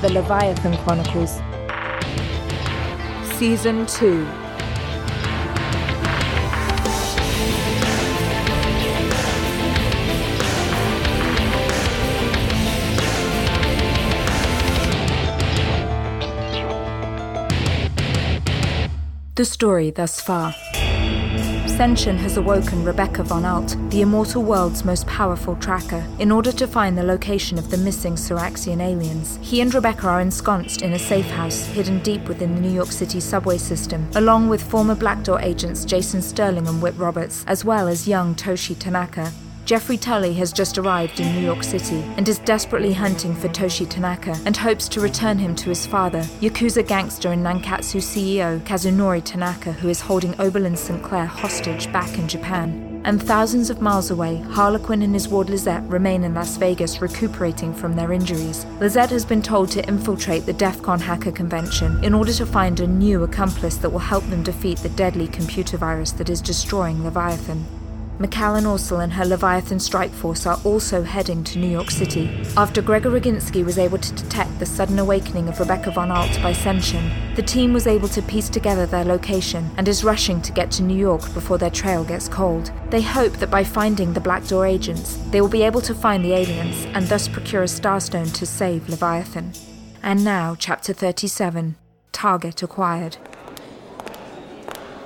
The Leviathan Chronicles. Season 2. The story thus far. Senshin has awoken Rebecca Von Alt, the immortal world's most powerful tracker, in order to find the location of the missing Soraxian aliens. He and Rebecca are ensconced in a safe house hidden deep within the New York City subway system, along with former Black Door agents Jason Sterling and Whip Roberts, as well as young Toshi Tanaka, Jeffrey Tully has just arrived in New York City and is desperately hunting for Toshi Tanaka and hopes to return him to his father, Yakuza gangster and Nankatsu CEO Kazunori Tanaka, who is holding Oberlin St. Clair hostage back in Japan. And thousands of miles away, Harlequin and his ward Lizette remain in Las Vegas recuperating from their injuries. Lizette has been told to infiltrate the DEF CON hacker convention in order to find a new accomplice that will help them defeat the deadly computer virus that is destroying Leviathan. Macallan Orsel and her Leviathan strike force are also heading to New York City. After Gregor Roginski was able to detect the sudden awakening of Rebecca Von Alt by Senshin, the team was able to piece together their location and is rushing to get to New York before their trail gets cold. They hope that by finding the Black Door agents, they will be able to find the aliens and thus procure a Starstone to save Leviathan. And now, Chapter 37 Target Acquired.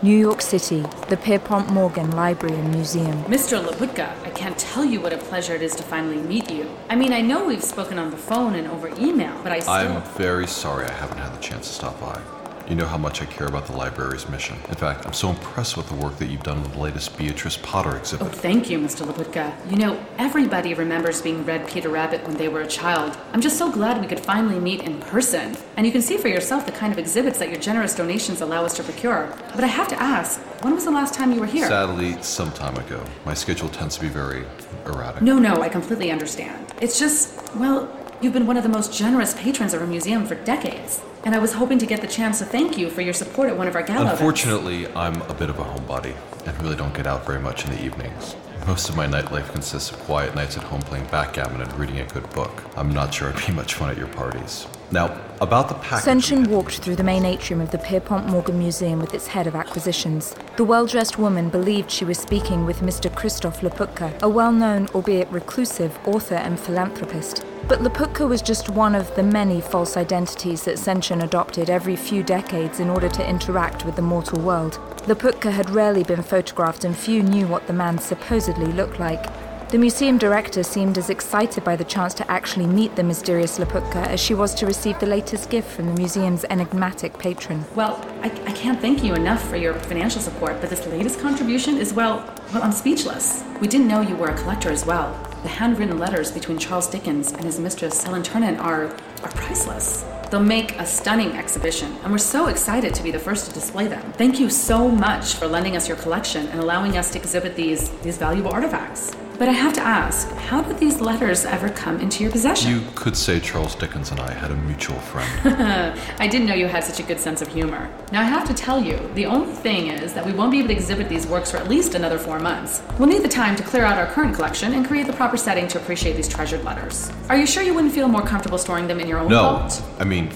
New York City, the Pierpont Morgan Library and Museum. Mr. Laputka, I can't tell you what a pleasure it is to finally meet you. I mean, I know we've spoken on the phone and over email, but I still. I'm very sorry I haven't had the chance to stop by. You know how much I care about the library's mission. In fact, I'm so impressed with the work that you've done with the latest Beatrix Potter exhibit. Oh, thank you, Mr. Laputka. You know, everybody remembers being read Peter Rabbit when they were a child. I'm just so glad we could finally meet in person. And you can see for yourself the kind of exhibits that your generous donations allow us to procure. But I have to ask, when was the last time you were here? Sadly, some time ago. My schedule tends to be very erratic. No, no, I completely understand. It's just, well, you've been one of the most generous patrons of our museum for decades. And I was hoping to get the chance to thank you for your support at one of our gala events. Unfortunately, I'm a bit of a homebody and really don't get out very much in the evenings. Most of my nightlife consists of quiet nights at home playing backgammon and reading a good book. I'm not sure I'd be much fun at your parties. Now, about the package. Senshin walked through the main atrium of the Pierpont Morgan Museum with its head of acquisitions. The well dressed woman believed she was speaking with Mr. Christof Laputka, a well known, albeit reclusive, author and philanthropist. But Laputka was just one of the many false identities that Senshin adopted every few decades in order to interact with the mortal world. Laputka had rarely been photographed, and few knew what the man supposedly looked like. The museum director seemed as excited by the chance to actually meet the mysterious Laputka as she was to receive the latest gift from the museum's enigmatic patron. Well, I, I can't thank you enough for your financial support, but this latest contribution is, well, well, I'm speechless. We didn't know you were a collector as well. The handwritten letters between Charles Dickens and his mistress, Helen Ternan, are, are priceless. They'll make a stunning exhibition, and we're so excited to be the first to display them. Thank you so much for lending us your collection and allowing us to exhibit these, these valuable artifacts. But I have to ask, how did these letters ever come into your possession? You could say Charles Dickens and I had a mutual friend. I didn't know you had such a good sense of humor. Now, I have to tell you, the only thing is that we won't be able to exhibit these works for at least another four months. We'll need the time to clear out our current collection and create the proper setting to appreciate these treasured letters. Are you sure you wouldn't feel more comfortable storing them in your own no, vault? I mean,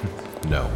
no.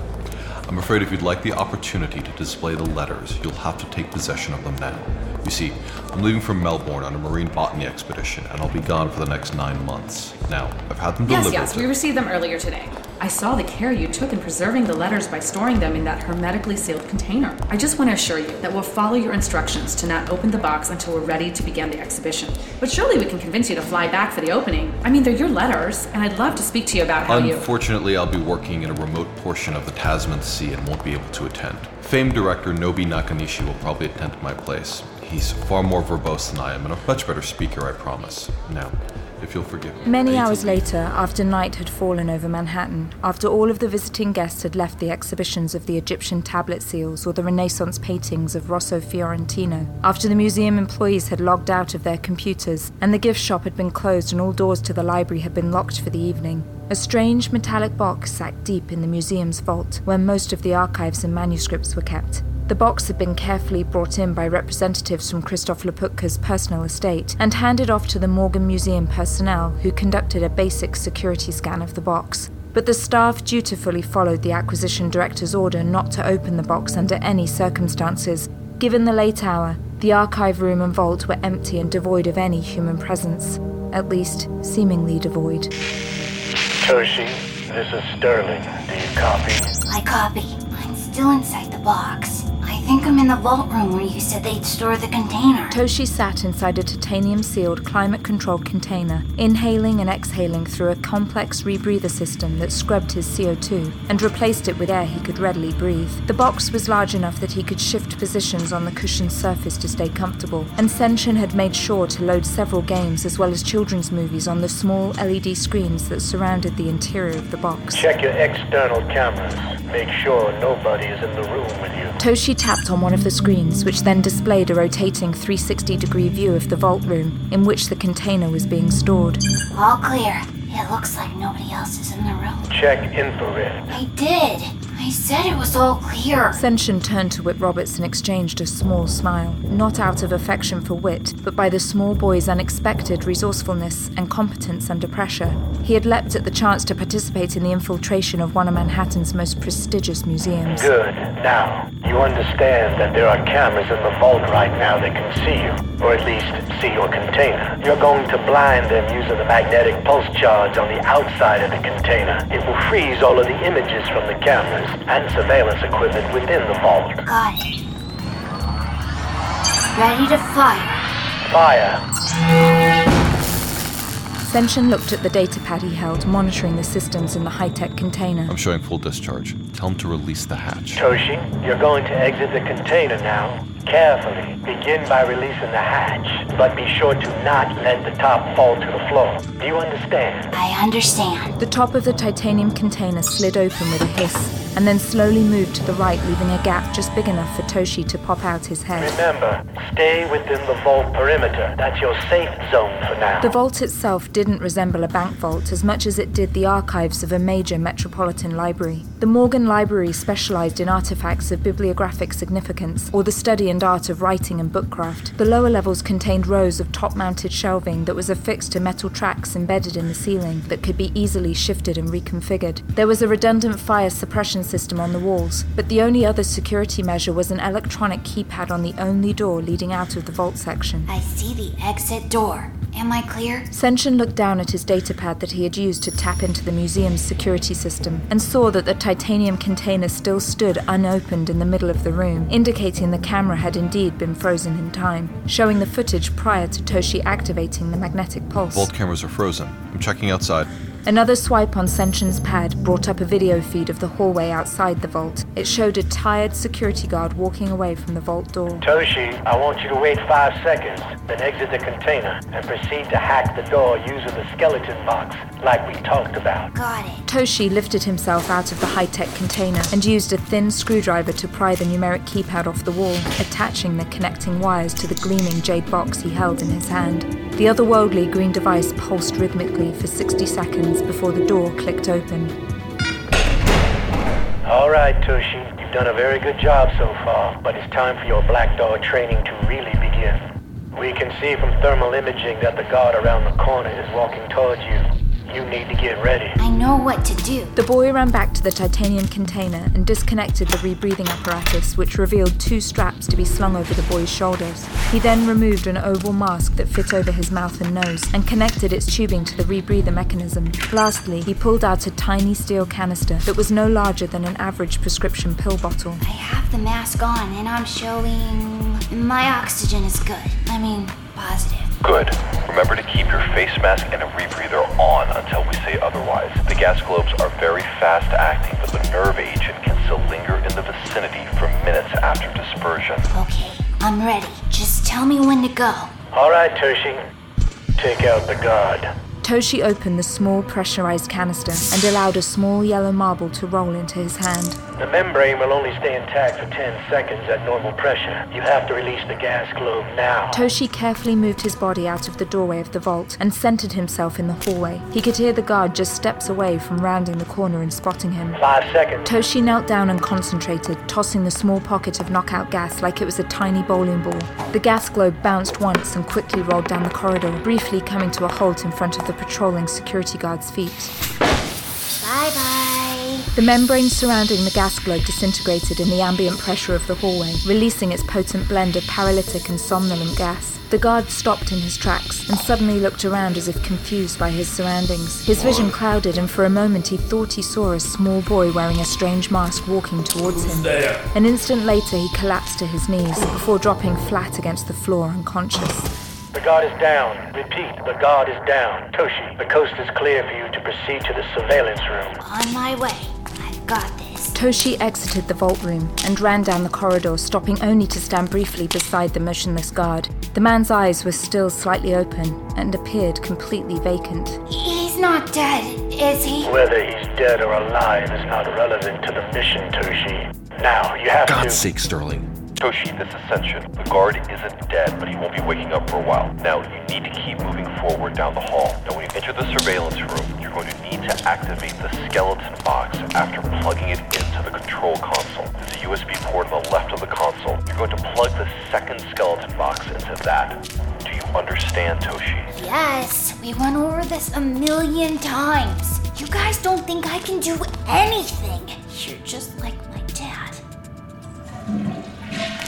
I'm afraid if you'd like the opportunity to display the letters, you'll have to take possession of them now. You see, I'm leaving from Melbourne on a marine botany expedition, and I'll be gone for the next nine months. Now, I've had them Yes, delivered. yes, to- we received them earlier today. I saw the care you took in preserving the letters by storing them in that hermetically sealed container. I just want to assure you that we'll follow your instructions to not open the box until we're ready to begin the exhibition. But surely we can convince you to fly back for the opening. I mean, they're your letters, and I'd love to speak to you about how you. Unfortunately, I'll be working in a remote portion of the Tasman Sea and won't be able to attend. Famed director Nobi Nakanishi will probably attend my place. He's far more verbose than I am and a much better speaker, I promise. Now, if you'll forgive me. Many hours later, after night had fallen over Manhattan, after all of the visiting guests had left the exhibitions of the Egyptian tablet seals or the Renaissance paintings of Rosso Fiorentino, after the museum employees had logged out of their computers, and the gift shop had been closed and all doors to the library had been locked for the evening, a strange metallic box sat deep in the museum's vault, where most of the archives and manuscripts were kept. The box had been carefully brought in by representatives from Christof Laputka's personal estate and handed off to the Morgan Museum personnel, who conducted a basic security scan of the box. But the staff dutifully followed the acquisition director's order not to open the box under any circumstances. Given the late hour, the archive room and vault were empty and devoid of any human presence. At least, seemingly devoid. Toshi, this is Sterling. Do you copy? I copy. I'm still inside the box. I think I'm in the vault room where you said they'd store the container. Toshi sat inside a titanium sealed, climate controlled container, inhaling and exhaling through a complex rebreather system that scrubbed his CO2 and replaced it with air he could readily breathe. The box was large enough that he could shift positions on the cushioned surface to stay comfortable, and Senshin had made sure to load several games as well as children's movies on the small LED screens that surrounded the interior of the box. Check your external cameras. Make sure nobody is in the room with you. Toshi tapped on one of the screens, which then displayed a rotating 360 degree view of the vault room in which the container was being stored. All clear. It looks like nobody else is in the room. Check infrared. I did. I said it was all clear. Senshin turned to Whit Roberts and exchanged a small smile, not out of affection for Whit, but by the small boy's unexpected resourcefulness and competence under pressure. He had leapt at the chance to participate in the infiltration of one of Manhattan's most prestigious museums. Good. Now, you understand that there are cameras in the vault right now that can see you, or at least see your container. You're going to blind them using the magnetic pulse charge on the outside of the container. It will freeze all of the images from the cameras and surveillance equipment within the vault. Got it. Ready to fire. Fire. Senshin looked at the datapad he held, monitoring the systems in the high tech container. I'm showing full discharge. Tell him to release the hatch. Toshi, you're going to exit the container now. Carefully. Begin by releasing the hatch, but be sure to not let the top fall to the floor. Do you understand? I understand. The top of the titanium container slid open with a hiss, and then slowly moved to the right, leaving a gap just big enough for Toshi to pop out his head. Remember, stay within the vault perimeter. That's your safe zone for now. The vault itself didn't resemble a bank vault as much as it did the archives of a major metropolitan library. The Morgan Library specialized in artifacts of bibliographic significance or the study and art of writing and bookcraft. The lower levels contained rows of top mounted shelving that was affixed to metal tracks embedded in the ceiling that could be easily shifted and reconfigured. There was a redundant fire suppression system on the walls, but the only other security measure was an electronic keypad on the only door leading out of the vault section. I see the exit door. Am I clear? Senshin looked down at his datapad that he had used to tap into the museum's security system and saw that the titanium container still stood unopened in the middle of the room, indicating the camera had indeed been frozen in time, showing the footage prior to Toshi activating the magnetic pulse. Vault cameras are frozen. I'm checking outside. Another swipe on Senshin's pad brought up a video feed of the hallway outside the vault. It showed a tired security guard walking away from the vault door. Toshi, I want you to wait five seconds, then exit the container and proceed to hack the door using the skeleton box, like we talked about. Got it. Toshi lifted himself out of the high tech container and used a thin screwdriver to pry the numeric keypad off the wall, attaching the connecting wires to the gleaming jade box he held in his hand. The otherworldly green device pulsed rhythmically for 60 seconds before the door clicked open. All right, Toshi. You've done a very good job so far, but it's time for your Black Door training to really begin. We can see from thermal imaging that the guard around the corner is walking towards you. You need to get ready. I know what to do. The boy ran back to the titanium container and disconnected the rebreathing apparatus, which revealed two straps to be slung over the boy's shoulders. He then removed an oval mask that fit over his mouth and nose and connected its tubing to the rebreather mechanism. Lastly, he pulled out a tiny steel canister that was no larger than an average prescription pill bottle. I have the mask on and I'm showing. My oxygen is good. I mean, positive. Good. Remember to keep your face mask and a rebreather on until we say otherwise. The gas globes are very fast acting, but the nerve agent can still linger in the vicinity for minutes after dispersion. Okay, I'm ready. Just tell me when to go. All right, Toshi. Take out the guard. Toshi opened the small pressurized canister and allowed a small yellow marble to roll into his hand. The membrane will only stay intact for 10 seconds at normal pressure. You have to release the gas globe now. Toshi carefully moved his body out of the doorway of the vault and centered himself in the hallway. He could hear the guard just steps away from rounding the corner and spotting him. Five seconds. Toshi knelt down and concentrated, tossing the small pocket of knockout gas like it was a tiny bowling ball. The gas globe bounced once and quickly rolled down the corridor, briefly coming to a halt in front of the patrolling security guard's feet. Bye bye. The membrane surrounding the gas globe disintegrated in the ambient pressure of the hallway, releasing its potent blend of paralytic and somnolent gas. The guard stopped in his tracks and suddenly looked around as if confused by his surroundings. His vision clouded, and for a moment he thought he saw a small boy wearing a strange mask walking towards him. An instant later, he collapsed to his knees before dropping flat against the floor unconscious. The guard is down. Repeat, the guard is down. Toshi, the coast is clear for you to proceed to the surveillance room. On my way. I've got this. Toshi exited the vault room and ran down the corridor, stopping only to stand briefly beside the motionless guard. The man's eyes were still slightly open and appeared completely vacant. He's not dead, is he? Whether he's dead or alive is not relevant to the mission, Toshi. Now, you have to. God's sake, Sterling. Toshi, this is Senshin. The guard isn't dead, but he won't be waking up for a while. Now, you need to keep moving forward down the hall. Now, when you enter the surveillance room, you're going to need to activate the skeleton box after plugging it into the control console. There's a USB port on the left of the console. You're going to plug the second skeleton box into that. Do you understand, Toshi? Yes, we went over this a million times. You guys don't think I can do anything. You're just like.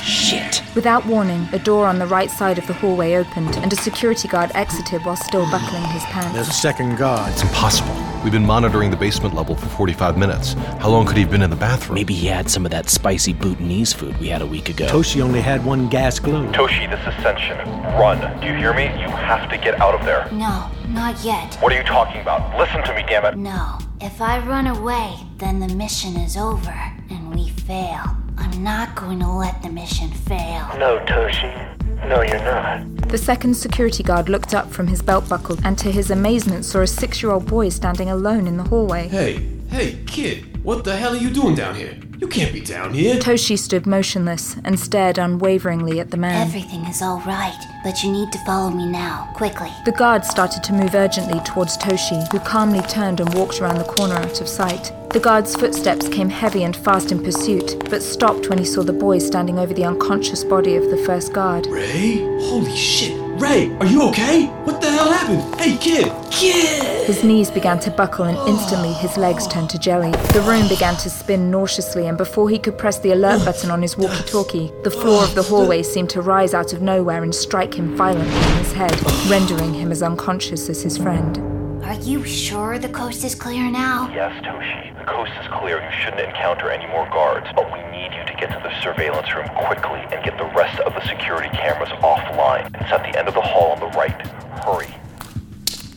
Shit. Without warning, a door on the right side of the hallway opened, and a security guard exited while still buckling his pants. There's a second guard. It's impossible. We've been monitoring the basement level for 45 minutes. How long could he have been in the bathroom? Maybe he had some of that spicy Bhutanese food we had a week ago. Toshi only had one gas globe. Toshi, this is Senshin. Run. Do you hear me? You have to get out of there. No, not yet. What are you talking about? Listen to me, damn it. No. If I run away, then the mission is over and we fail. I'm not going to let the mission fail. No, Toshi. No, you're not. The second security guard looked up from his belt buckle and, to his amazement, saw a six year old boy standing alone in the hallway. Hey, hey, kid, what the hell are you doing down here? You can't be down here. Toshi stood motionless and stared unwaveringly at the man. Everything is all right, but you need to follow me now, quickly. The guard started to move urgently towards Toshi, who calmly turned and walked around the corner out of sight. The guard's footsteps came heavy and fast in pursuit, but stopped when he saw the boy standing over the unconscious body of the first guard. Ray? Holy shit. Ray, are you okay? What the hell happened? Hey, kid! Kid! His knees began to buckle and oh. instantly his legs turned to jelly. The room began to spin nauseously, and before he could press the alert oh. button on his walkie talkie, the floor of the oh. hallway seemed to rise out of nowhere and strike him violently in his head, rendering him as unconscious as his friend. Are you sure the coast is clear now? Yes, Toshi. The coast is clear. You shouldn't encounter any more guards, but we need you to get to the surveillance room quickly and get the rest of the security cameras offline. It's at the end of the hall on the right. Hurry.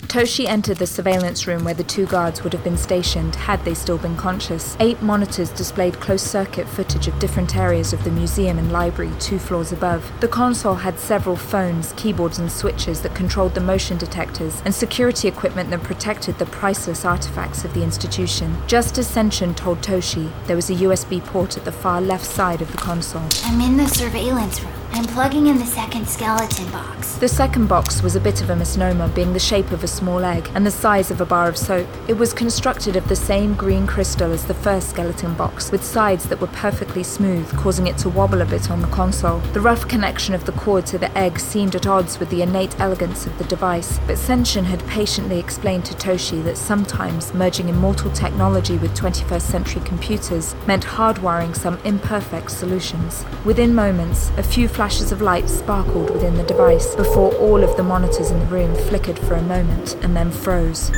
Toshi entered the surveillance room where the two guards would have been stationed had they still been conscious. Eight monitors displayed closed circuit footage of different areas of the museum and library two floors above. The console had several phones, keyboards, and switches that controlled the motion detectors and security equipment that protected the priceless artifacts of the institution. Just as Senshin told Toshi, there was a USB port at the far left side of the console. I'm in the surveillance room. I'm plugging in the second skeleton box. The second box was a bit of a misnomer, being the shape of a small egg and the size of a bar of soap. It was constructed of the same green crystal as the first skeleton box, with sides that were perfectly smooth, causing it to wobble a bit on the console. The rough connection of the cord to the egg seemed at odds with the innate elegance of the device, but Senshin had patiently explained to Toshi that sometimes merging immortal technology with 21st century computers meant hardwiring some imperfect solutions. Within moments, a few flashes of light sparkled within the device before all of the monitors in the room flickered for a moment and then froze.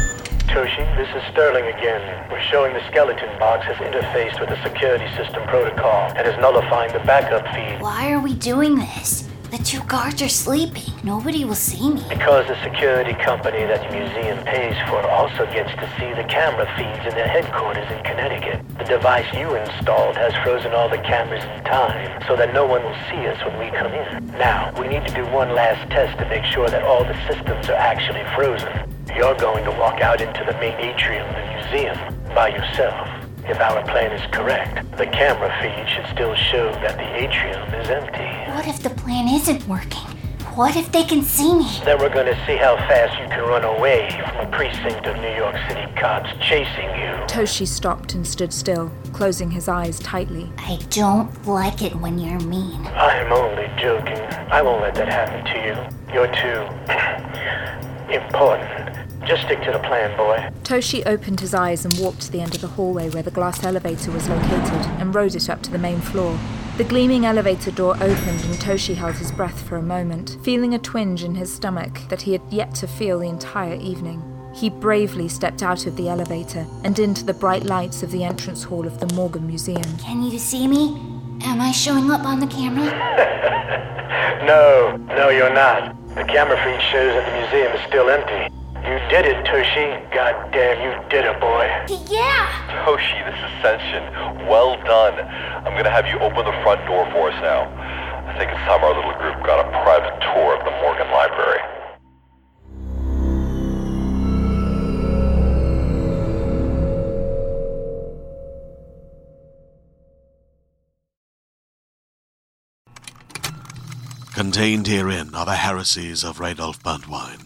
Toshi, this is Sterling again. We're showing the skeleton box has interfaced with the security system protocol and is nullifying the backup feed. Why are we doing this? The two guards are sleeping. Nobody will see me. Because the security company that the museum pays for also gets to see the camera feeds in their headquarters in Connecticut. The device you installed has frozen all the cameras in time so that no one will see us when we come in. Now, we need to do one last test to make sure that all the systems are actually frozen. You're going to walk out into the main atrium of the museum by yourself. If our plan is correct, the camera feed should still show that the atrium is empty. What if the plan isn't working? What if they can see me? Then we're going to see how fast you can run away from a precinct of New York City cops chasing you. Toshi stopped and stood still, closing his eyes tightly. I don't like it when you're mean. I'm only joking. I won't let that happen to you. You're too important. Just stick to the plan, boy. Toshi opened his eyes and walked to the end of the hallway where the glass elevator was located and rode it up to the main floor. The gleaming elevator door opened and Toshi held his breath for a moment, feeling a twinge in his stomach that he had yet to feel the entire evening. He bravely stepped out of the elevator and into the bright lights of the entrance hall of the Morgan Museum. Can you see me? Am I showing up on the camera? no, no, you're not. The camera feed shows that the museum is still empty. You did it, Toshi. God damn, you did it, boy. Yeah! Toshi, this is Senshin. Well done. I'm gonna have you open the front door for us now. I think it's time our little group got a private tour of the Morgan Library. Contained herein are the heresies of Radolf Burntwine,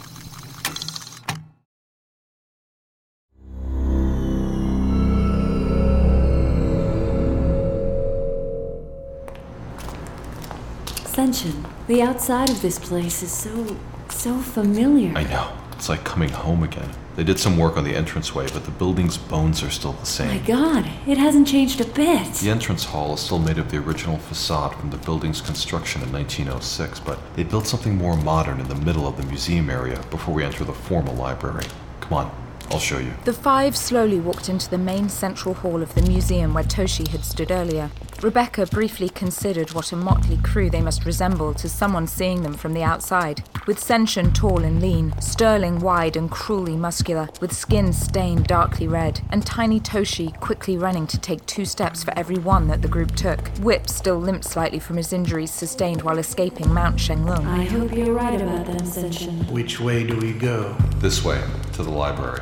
Senshin, the outside of this place is so, so familiar. I know. It's like coming home again. They did some work on the entranceway, but the building's bones are still the same. My god, it hasn't changed a bit. The entrance hall is still made of the original facade from the building's construction in 1906, but they built something more modern in the middle of the museum area before we enter the formal library. Come on, I'll show you. The five slowly walked into the main central hall of the museum where Toshi had stood earlier. Rebecca briefly considered what a motley crew they must resemble to someone seeing them from the outside. With Senshin tall and lean, Sterling wide and cruelly muscular, with skin stained darkly red, and tiny Toshi quickly running to take two steps for every one that the group took. Whip still limped slightly from his injuries sustained while escaping Mount Shenglong. I hope you're right about that, Senshin. Which way do we go? This way, to the library.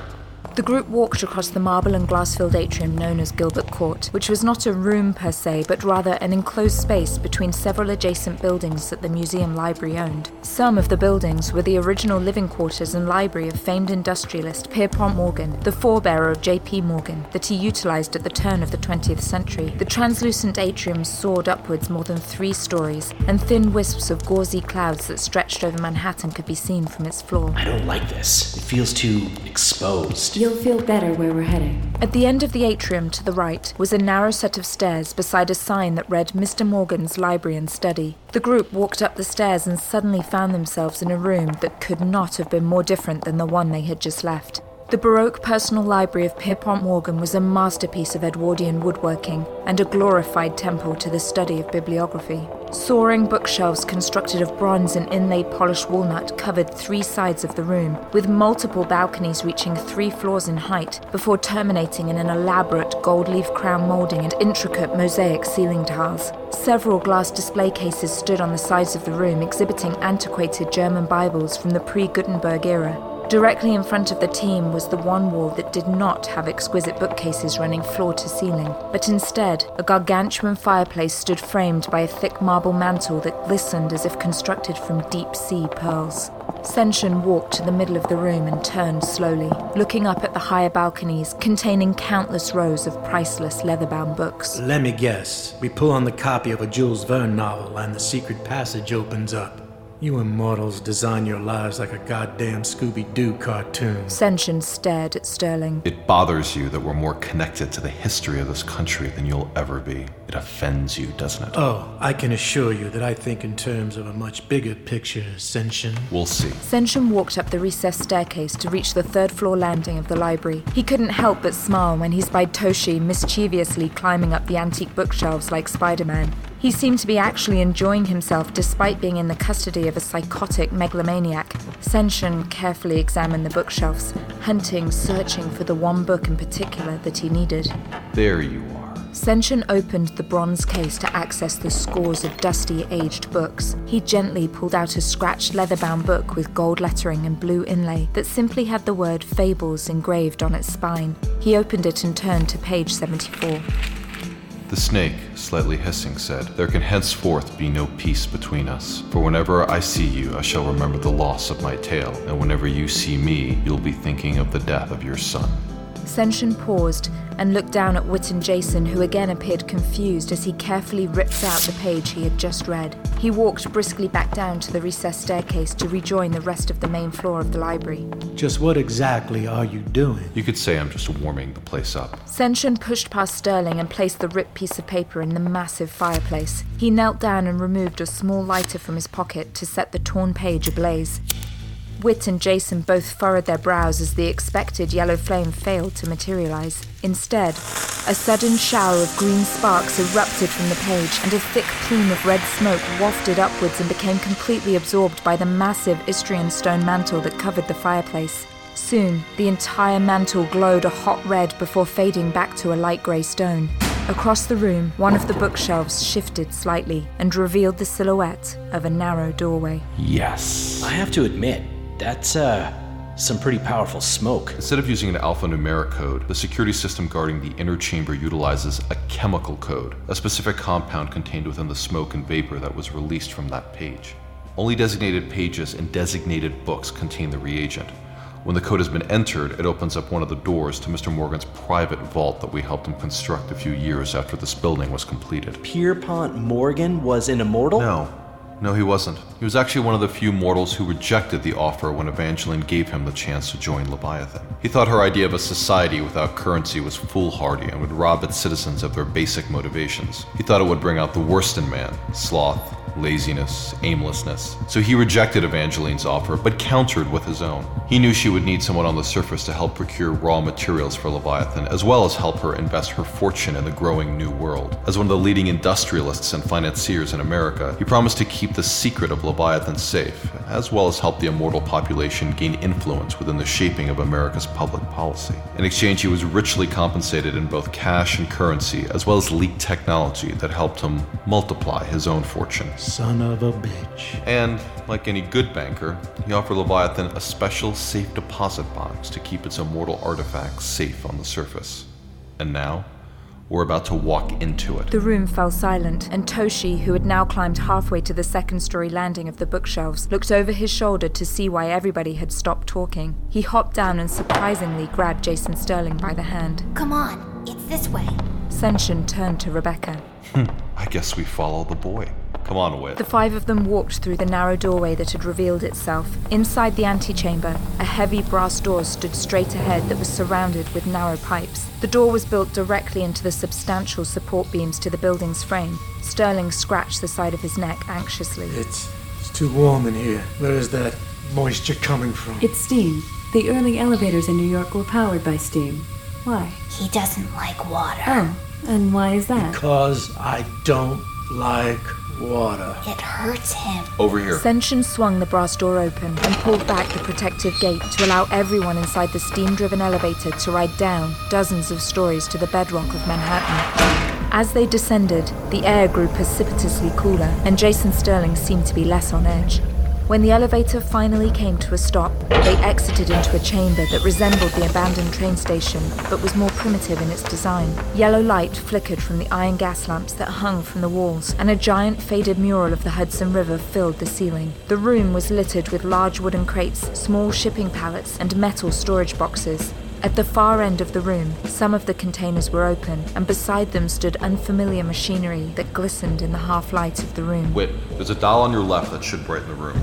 The group walked across the marble and glass filled atrium known as Gilbert Court, which was not a room per se, but rather an enclosed space between several adjacent buildings that the museum library owned. Some of the buildings were the original living quarters and library of famed industrialist Pierpont Morgan, the forebearer of J.P. Morgan, that he utilized at the turn of the 20th century. The translucent atrium soared upwards more than three stories, and thin wisps of gauzy clouds that stretched over Manhattan could be seen from its floor. I don't like this. It feels too exposed. You'll feel better where we're heading. At the end of the atrium to the right was a narrow set of stairs beside a sign that read Mr. Morgan's Library and Study. The group walked up the stairs and suddenly found themselves in a room that could not have been more different than the one they had just left. The Baroque personal library of Pierpont Morgan was a masterpiece of Edwardian woodworking and a glorified temple to the study of bibliography. Soaring bookshelves constructed of bronze and inlaid polished walnut covered three sides of the room, with multiple balconies reaching three floors in height before terminating in an elaborate gold leaf crown molding and intricate mosaic ceiling tiles. Several glass display cases stood on the sides of the room exhibiting antiquated German Bibles from the pre Gutenberg era. Directly in front of the team was the one wall that did not have exquisite bookcases running floor to ceiling, but instead, a gargantuan fireplace stood framed by a thick marble mantel that glistened as if constructed from deep sea pearls. Senshin walked to the middle of the room and turned slowly, looking up at the higher balconies containing countless rows of priceless leather-bound books. Let me guess. We pull on the copy of a Jules Verne novel and the secret passage opens up. You immortals design your lives like a goddamn Scooby Doo cartoon. Senshin stared at Sterling. It bothers you that we're more connected to the history of this country than you'll ever be. It offends you, doesn't it? Oh, I can assure you that I think in terms of a much bigger picture, Senshin. We'll see. Senshin walked up the recessed staircase to reach the third floor landing of the library. He couldn't help but smile when he spied Toshi mischievously climbing up the antique bookshelves like Spider Man. He seemed to be actually enjoying himself despite being in the custody of a psychotic megalomaniac. Senshin carefully examined the bookshelves, hunting, searching for the one book in particular that he needed. There you are. Senshin opened the bronze case to access the scores of dusty, aged books. He gently pulled out a scratched leather bound book with gold lettering and blue inlay that simply had the word Fables engraved on its spine. He opened it and turned to page 74. The snake, slightly hissing, said, There can henceforth be no peace between us. For whenever I see you, I shall remember the loss of my tail, and whenever you see me, you'll be thinking of the death of your son. Senshin paused and looked down at Whit and Jason, who again appeared confused as he carefully ripped out the page he had just read. He walked briskly back down to the recessed staircase to rejoin the rest of the main floor of the library. Just what exactly are you doing? You could say I'm just warming the place up. Senshin pushed past Sterling and placed the ripped piece of paper in the massive fireplace. He knelt down and removed a small lighter from his pocket to set the torn page ablaze. Whit and Jason both furrowed their brows as the expected yellow flame failed to materialize. Instead, a sudden shower of green sparks erupted from the page, and a thick plume of red smoke wafted upwards and became completely absorbed by the massive Istrian stone mantle that covered the fireplace. Soon, the entire mantle glowed a hot red before fading back to a light grey stone. Across the room, one of the bookshelves shifted slightly and revealed the silhouette of a narrow doorway. Yes. I have to admit, that's, uh, some pretty powerful smoke. Instead of using an alphanumeric code, the security system guarding the inner chamber utilizes a chemical code, a specific compound contained within the smoke and vapor that was released from that page. Only designated pages and designated books contain the reagent. When the code has been entered, it opens up one of the doors to Mr. Morgan's private vault that we helped him construct a few years after this building was completed. Pierpont Morgan was an immortal? No. No, he wasn't. He was actually one of the few mortals who rejected the offer when Evangeline gave him the chance to join Leviathan. He thought her idea of a society without currency was foolhardy and would rob its citizens of their basic motivations. He thought it would bring out the worst in man sloth, laziness, aimlessness. So he rejected Evangeline's offer, but countered with his own. He knew she would need someone on the surface to help procure raw materials for Leviathan, as well as help her invest her fortune in the growing new world. As one of the leading industrialists and financiers in America, he promised to keep the secret of Leviathan safe, as well as help the immortal population gain influence within the shaping of America's public policy. In exchange, he was richly compensated in both cash and currency, as well as leaked technology that helped him multiply his own fortune. Son of a bitch. And, like any good banker, he offered Leviathan a special safe deposit box to keep its immortal artifacts safe on the surface. And now, we're about to walk into it. The room fell silent, and Toshi, who had now climbed halfway to the second story landing of the bookshelves, looked over his shoulder to see why everybody had stopped talking. He hopped down and surprisingly grabbed Jason Sterling by the hand. Come on, it's this way. Senshin turned to Rebecca. Hmm, I guess we follow the boy. Come on, Whit. The five of them walked through the narrow doorway that had revealed itself. Inside the antechamber, a heavy brass door stood straight ahead that was surrounded with narrow pipes. The door was built directly into the substantial support beams to the building's frame. Sterling scratched the side of his neck anxiously. It's, it's too warm in here. Where is that moisture coming from? It's steam. The early elevators in New York were powered by steam. Why? He doesn't like water. Oh, and why is that? Because I don't like Water. It hurts him. Over here. Senshin swung the brass door open and pulled back the protective gate to allow everyone inside the steam driven elevator to ride down dozens of stories to the bedrock of Manhattan. As they descended, the air grew precipitously cooler, and Jason Sterling seemed to be less on edge. When the elevator finally came to a stop, they exited into a chamber that resembled the abandoned train station, but was more primitive in its design. Yellow light flickered from the iron gas lamps that hung from the walls, and a giant faded mural of the Hudson River filled the ceiling. The room was littered with large wooden crates, small shipping pallets, and metal storage boxes. At the far end of the room, some of the containers were open, and beside them stood unfamiliar machinery that glistened in the half light of the room. Wait, there's a dial on your left that should brighten the room.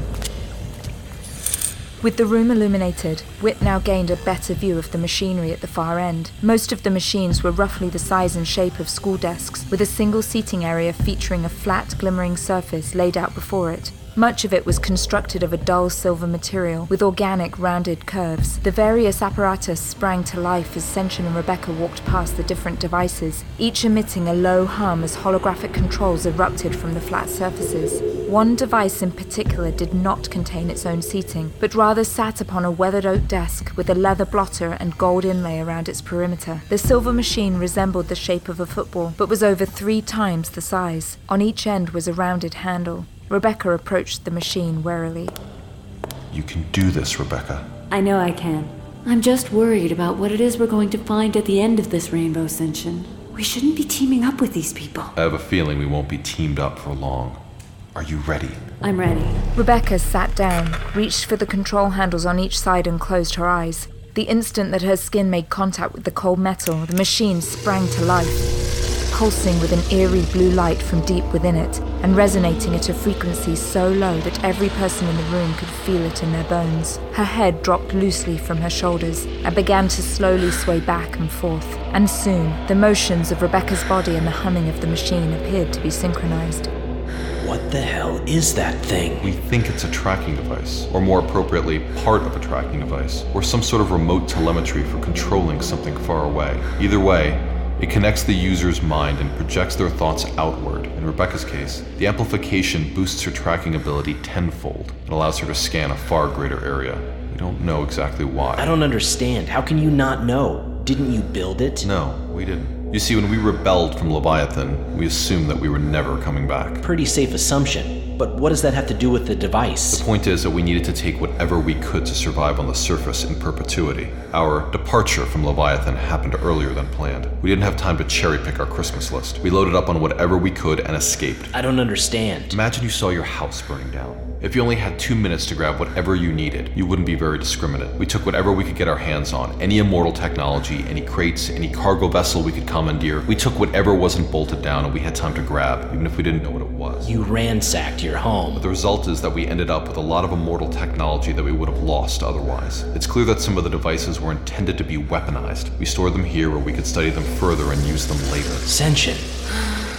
With the room illuminated, Whit now gained a better view of the machinery at the far end. Most of the machines were roughly the size and shape of school desks, with a single seating area featuring a flat, glimmering surface laid out before it. Much of it was constructed of a dull silver material with organic rounded curves. The various apparatus sprang to life as Senshin and Rebecca walked past the different devices, each emitting a low hum as holographic controls erupted from the flat surfaces. One device in particular did not contain its own seating, but rather sat upon a weathered oak desk with a leather blotter and gold inlay around its perimeter. The silver machine resembled the shape of a football, but was over three times the size. On each end was a rounded handle. Rebecca approached the machine warily. You can do this, Rebecca. I know I can. I'm just worried about what it is we're going to find at the end of this rainbow Senshin. We shouldn't be teaming up with these people. I have a feeling we won't be teamed up for long. Are you ready? I'm ready. Rebecca sat down, reached for the control handles on each side, and closed her eyes. The instant that her skin made contact with the cold metal, the machine sprang to life, pulsing with an eerie blue light from deep within it, and resonating at a frequency so low that every person in the room could feel it in their bones. Her head dropped loosely from her shoulders and began to slowly sway back and forth, and soon the motions of Rebecca's body and the humming of the machine appeared to be synchronized. What the hell is that thing? We think it's a tracking device, or more appropriately, part of a tracking device, or some sort of remote telemetry for controlling something far away. Either way, it connects the user's mind and projects their thoughts outward. In Rebecca's case, the amplification boosts her tracking ability tenfold and allows her to scan a far greater area. We don't know exactly why. I don't understand. How can you not know? Didn't you build it? No, we didn't. You see, when we rebelled from Leviathan, we assumed that we were never coming back. Pretty safe assumption. But what does that have to do with the device? The point is that we needed to take whatever we could to survive on the surface in perpetuity. Our departure from Leviathan happened earlier than planned. We didn't have time to cherry pick our Christmas list. We loaded up on whatever we could and escaped. I don't understand. Imagine you saw your house burning down. If you only had two minutes to grab whatever you needed, you wouldn't be very discriminate. We took whatever we could get our hands on any immortal technology, any crates, any cargo vessel we could commandeer. We took whatever wasn't bolted down and we had time to grab, even if we didn't know what it was. You ransacked your home. But the result is that we ended up with a lot of immortal technology that we would have lost otherwise. It's clear that some of the devices were intended to be weaponized. We stored them here where we could study them further and use them later. Senshin,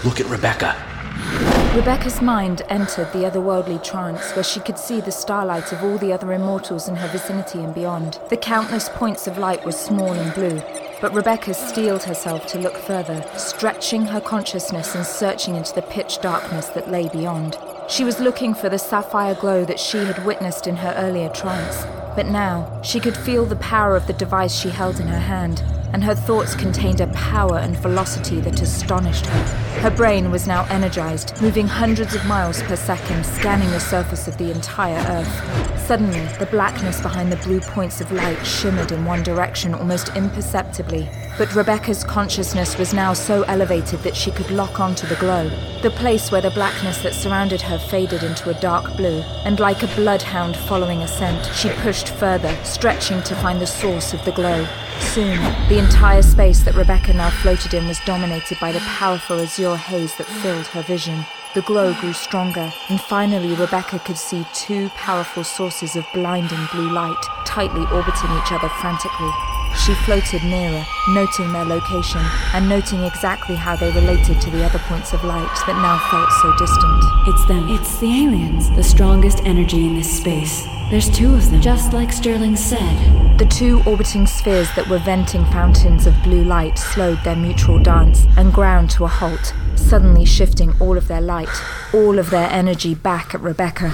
look at Rebecca. Rebecca's mind entered the otherworldly trance where she could see the starlight of all the other immortals in her vicinity and beyond. The countless points of light were small and blue, but Rebecca steeled herself to look further, stretching her consciousness and searching into the pitch darkness that lay beyond. She was looking for the sapphire glow that she had witnessed in her earlier trance, but now she could feel the power of the device she held in her hand, and her thoughts contained a power and velocity that astonished her. Her brain was now energized, moving hundreds of miles per second, scanning the surface of the entire Earth. Suddenly, the blackness behind the blue points of light shimmered in one direction almost imperceptibly. But Rebecca's consciousness was now so elevated that she could lock onto the glow. The place where the blackness that surrounded her faded into a dark blue, and like a bloodhound following a scent, she pushed further, stretching to find the source of the glow. Soon, the entire space that Rebecca now floated in was dominated by the powerful azure haze that filled her vision. The glow grew stronger, and finally Rebecca could see two powerful sources of blinding blue light, tightly orbiting each other frantically. She floated nearer, noting their location and noting exactly how they related to the other points of light that now felt so distant. It's them. It's the aliens. The strongest energy in this space. There's two of them, just like Sterling said. The two orbiting spheres that were venting fountains of blue light slowed their mutual dance and ground to a halt, suddenly shifting all of their light, all of their energy back at Rebecca.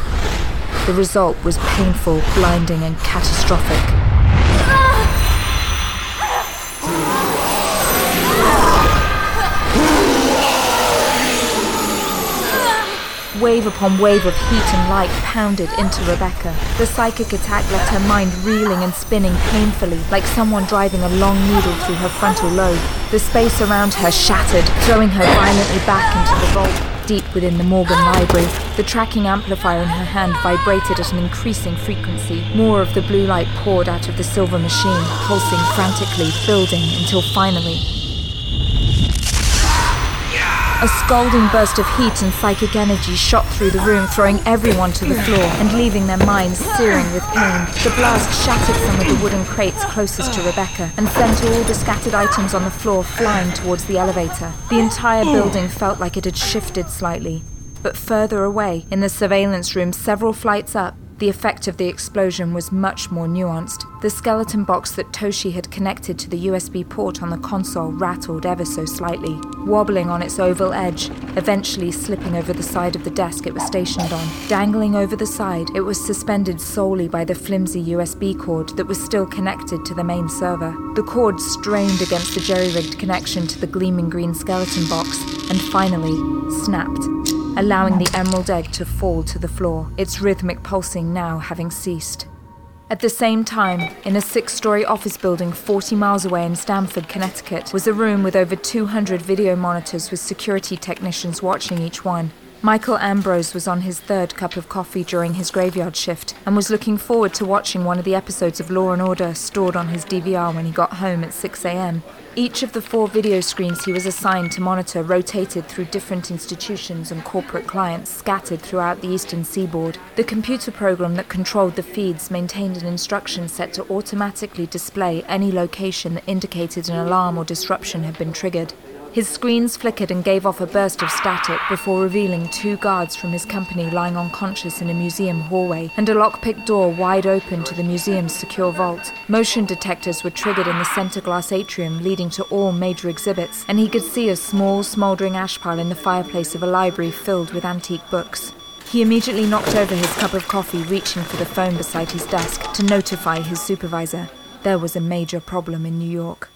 The result was painful, blinding, and catastrophic. Wave upon wave of heat and light pounded into Rebecca. The psychic attack left her mind reeling and spinning painfully, like someone driving a long needle through her frontal lobe. The space around her shattered, throwing her violently back into the vault deep within the Morgan Library. The tracking amplifier in her hand vibrated at an increasing frequency. More of the blue light poured out of the silver machine, pulsing frantically, building until finally, a scalding burst of heat and psychic energy shot through the room, throwing everyone to the floor and leaving their minds searing with pain. The blast shattered some of the wooden crates closest to Rebecca and sent all the scattered items on the floor flying towards the elevator. The entire building felt like it had shifted slightly. But further away, in the surveillance room several flights up, the effect of the explosion was much more nuanced. The skeleton box that Toshi had connected to the USB port on the console rattled ever so slightly, wobbling on its oval edge, eventually slipping over the side of the desk it was stationed on. Dangling over the side, it was suspended solely by the flimsy USB cord that was still connected to the main server. The cord strained against the jerry rigged connection to the gleaming green skeleton box and finally snapped allowing the emerald egg to fall to the floor, its rhythmic pulsing now having ceased. At the same time, in a six story office building 40 miles away in Stamford, Connecticut, was a room with over 200 video monitors with security technicians watching each one. Michael Ambrose was on his third cup of coffee during his graveyard shift and was looking forward to watching one of the episodes of Law and Order stored on his DVR when he got home at 6 a.m. Each of the four video screens he was assigned to monitor rotated through different institutions and corporate clients scattered throughout the eastern seaboard. The computer program that controlled the feeds maintained an instruction set to automatically display any location that indicated an alarm or disruption had been triggered. His screens flickered and gave off a burst of static before revealing two guards from his company lying unconscious in a museum hallway and a lockpick door wide open to the museum's secure vault. Motion detectors were triggered in the center glass atrium leading to all major exhibits, and he could see a small, smoldering ash pile in the fireplace of a library filled with antique books. He immediately knocked over his cup of coffee, reaching for the phone beside his desk to notify his supervisor. There was a major problem in New York.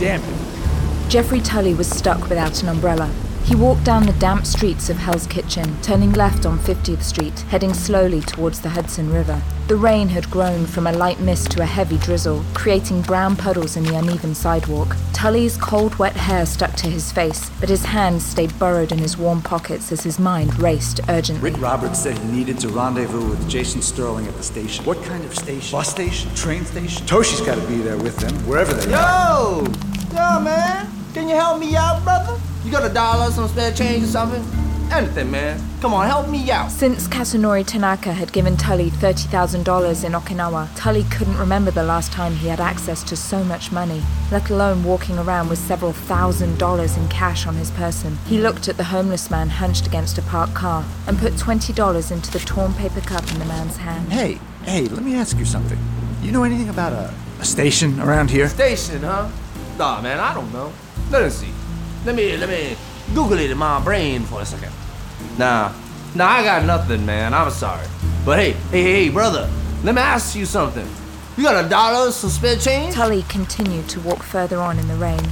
Damn it. Jeffrey Tully was stuck without an umbrella. He walked down the damp streets of Hell's Kitchen, turning left on 50th Street, heading slowly towards the Hudson River. The rain had grown from a light mist to a heavy drizzle, creating brown puddles in the uneven sidewalk. Tully's cold, wet hair stuck to his face, but his hands stayed burrowed in his warm pockets as his mind raced urgently. Rick Roberts said he needed to rendezvous with Jason Sterling at the station. What kind of station? Bus station? Train station? Toshi's got to be there with them, wherever they are. Yo! Yo, man! Can you help me out, brother? You got a dollar, some spare change or something? Anything, man. Come on, help me out. Since Katanori Tanaka had given Tully $30,000 in Okinawa, Tully couldn't remember the last time he had access to so much money, let alone walking around with several thousand dollars in cash on his person. He looked at the homeless man hunched against a parked car and put $20 into the torn paper cup in the man's hand. Hey, hey, let me ask you something. You know anything about a, a station around here? Station, huh? Man, I don't know. Let us see. Let me let me Google it in my brain for a second. Nah, nah, I got nothing, man. I'm sorry. But hey, hey, hey, brother, let me ask you something. You got a dollar, some spare change? Tully continued to walk further on in the rain.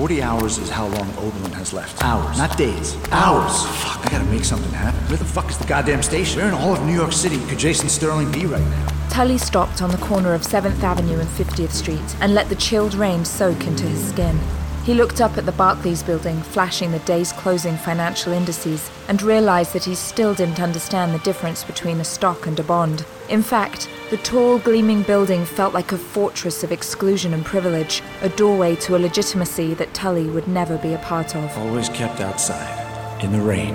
40 hours is how long Oberlin has left. Hours. Not days. Hours. Fuck, I gotta make something happen. Where the fuck is the goddamn station? Where in all of New York City could Jason Sterling be right now? Tully stopped on the corner of 7th Avenue and 50th Street and let the chilled rain soak into his skin. He looked up at the Barclays building, flashing the day's closing financial indices, and realized that he still didn't understand the difference between a stock and a bond. In fact, the tall, gleaming building felt like a fortress of exclusion and privilege, a doorway to a legitimacy that Tully would never be a part of. Always kept outside. in the rain.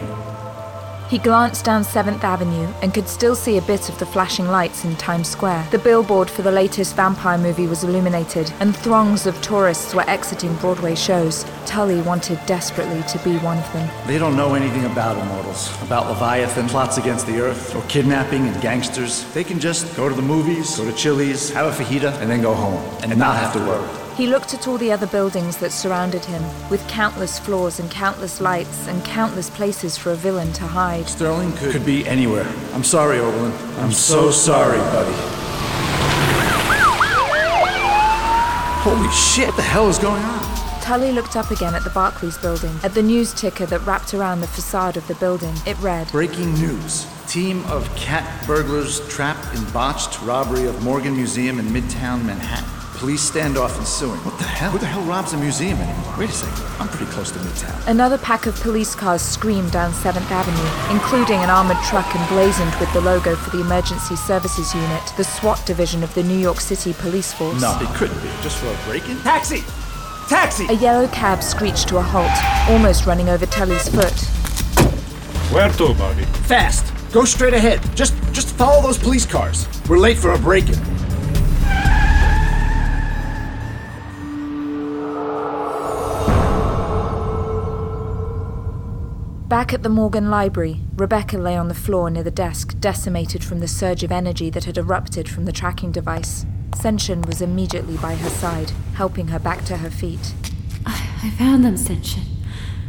He glanced down 7th Avenue and could still see a bit of the flashing lights in Times Square. The billboard for the latest vampire movie was illuminated, and throngs of tourists were exiting Broadway shows. Tully wanted desperately to be one of them. They don't know anything about immortals, about Leviathan, plots against the earth, or kidnapping and gangsters. They can just go to the movies, go to Chili's, have a fajita, and then go home, and not have to worry. He looked at all the other buildings that surrounded him, with countless floors and countless lights and countless places for a villain to hide. Sterling could, could be anywhere. I'm sorry, Oberlin. I'm so sorry, buddy. Holy shit, what the hell is going on? Tully looked up again at the Barclays building, at the news ticker that wrapped around the facade of the building. It read Breaking news. Team of cat burglars trapped in botched robbery of Morgan Museum in Midtown Manhattan. Police standoff ensuing. What the hell? Who the hell robs a museum anymore? Wait a second. I'm pretty close to Midtown. Another pack of police cars screamed down 7th Avenue, including an armored truck emblazoned with the logo for the Emergency Services Unit, the SWAT division of the New York City Police Force. No, it couldn't be. Just for a break-in? Taxi! Taxi! A yellow cab screeched to a halt, almost running over Tully's foot. Where to, buddy? Fast. Go straight ahead. Just just follow those police cars. We're late for a break-in. Back at the Morgan Library, Rebecca lay on the floor near the desk, decimated from the surge of energy that had erupted from the tracking device. Senshin was immediately by her side, helping her back to her feet. I, I found them, Senshin.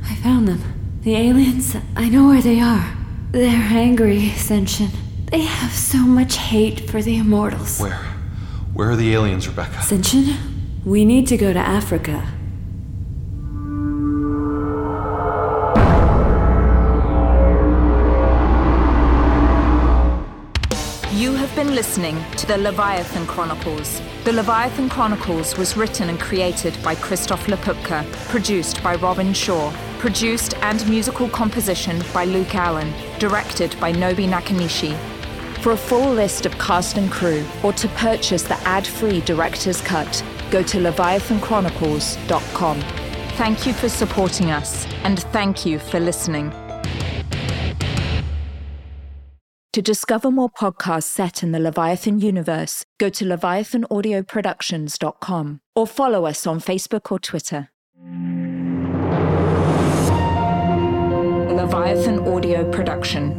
I found them. The aliens, I know where they are. They're angry, Senshin. They have so much hate for the immortals. Where? Where are the aliens, Rebecca? Senshin, we need to go to Africa. Listening to the Leviathan Chronicles. The Leviathan Chronicles was written and created by Christof Laputka, produced by Robin Shore, produced and musical composition by Luke Allen, directed by Nobi Nakanishi. For a full list of cast and crew, or to purchase the ad-free director's cut, go to leviathanchronicles.com. Thank you for supporting us, and thank you for listening. To discover more podcasts set in the Leviathan universe, go to leviathanaudioproductions.com or follow us on Facebook or Twitter. Leviathan Audio Production.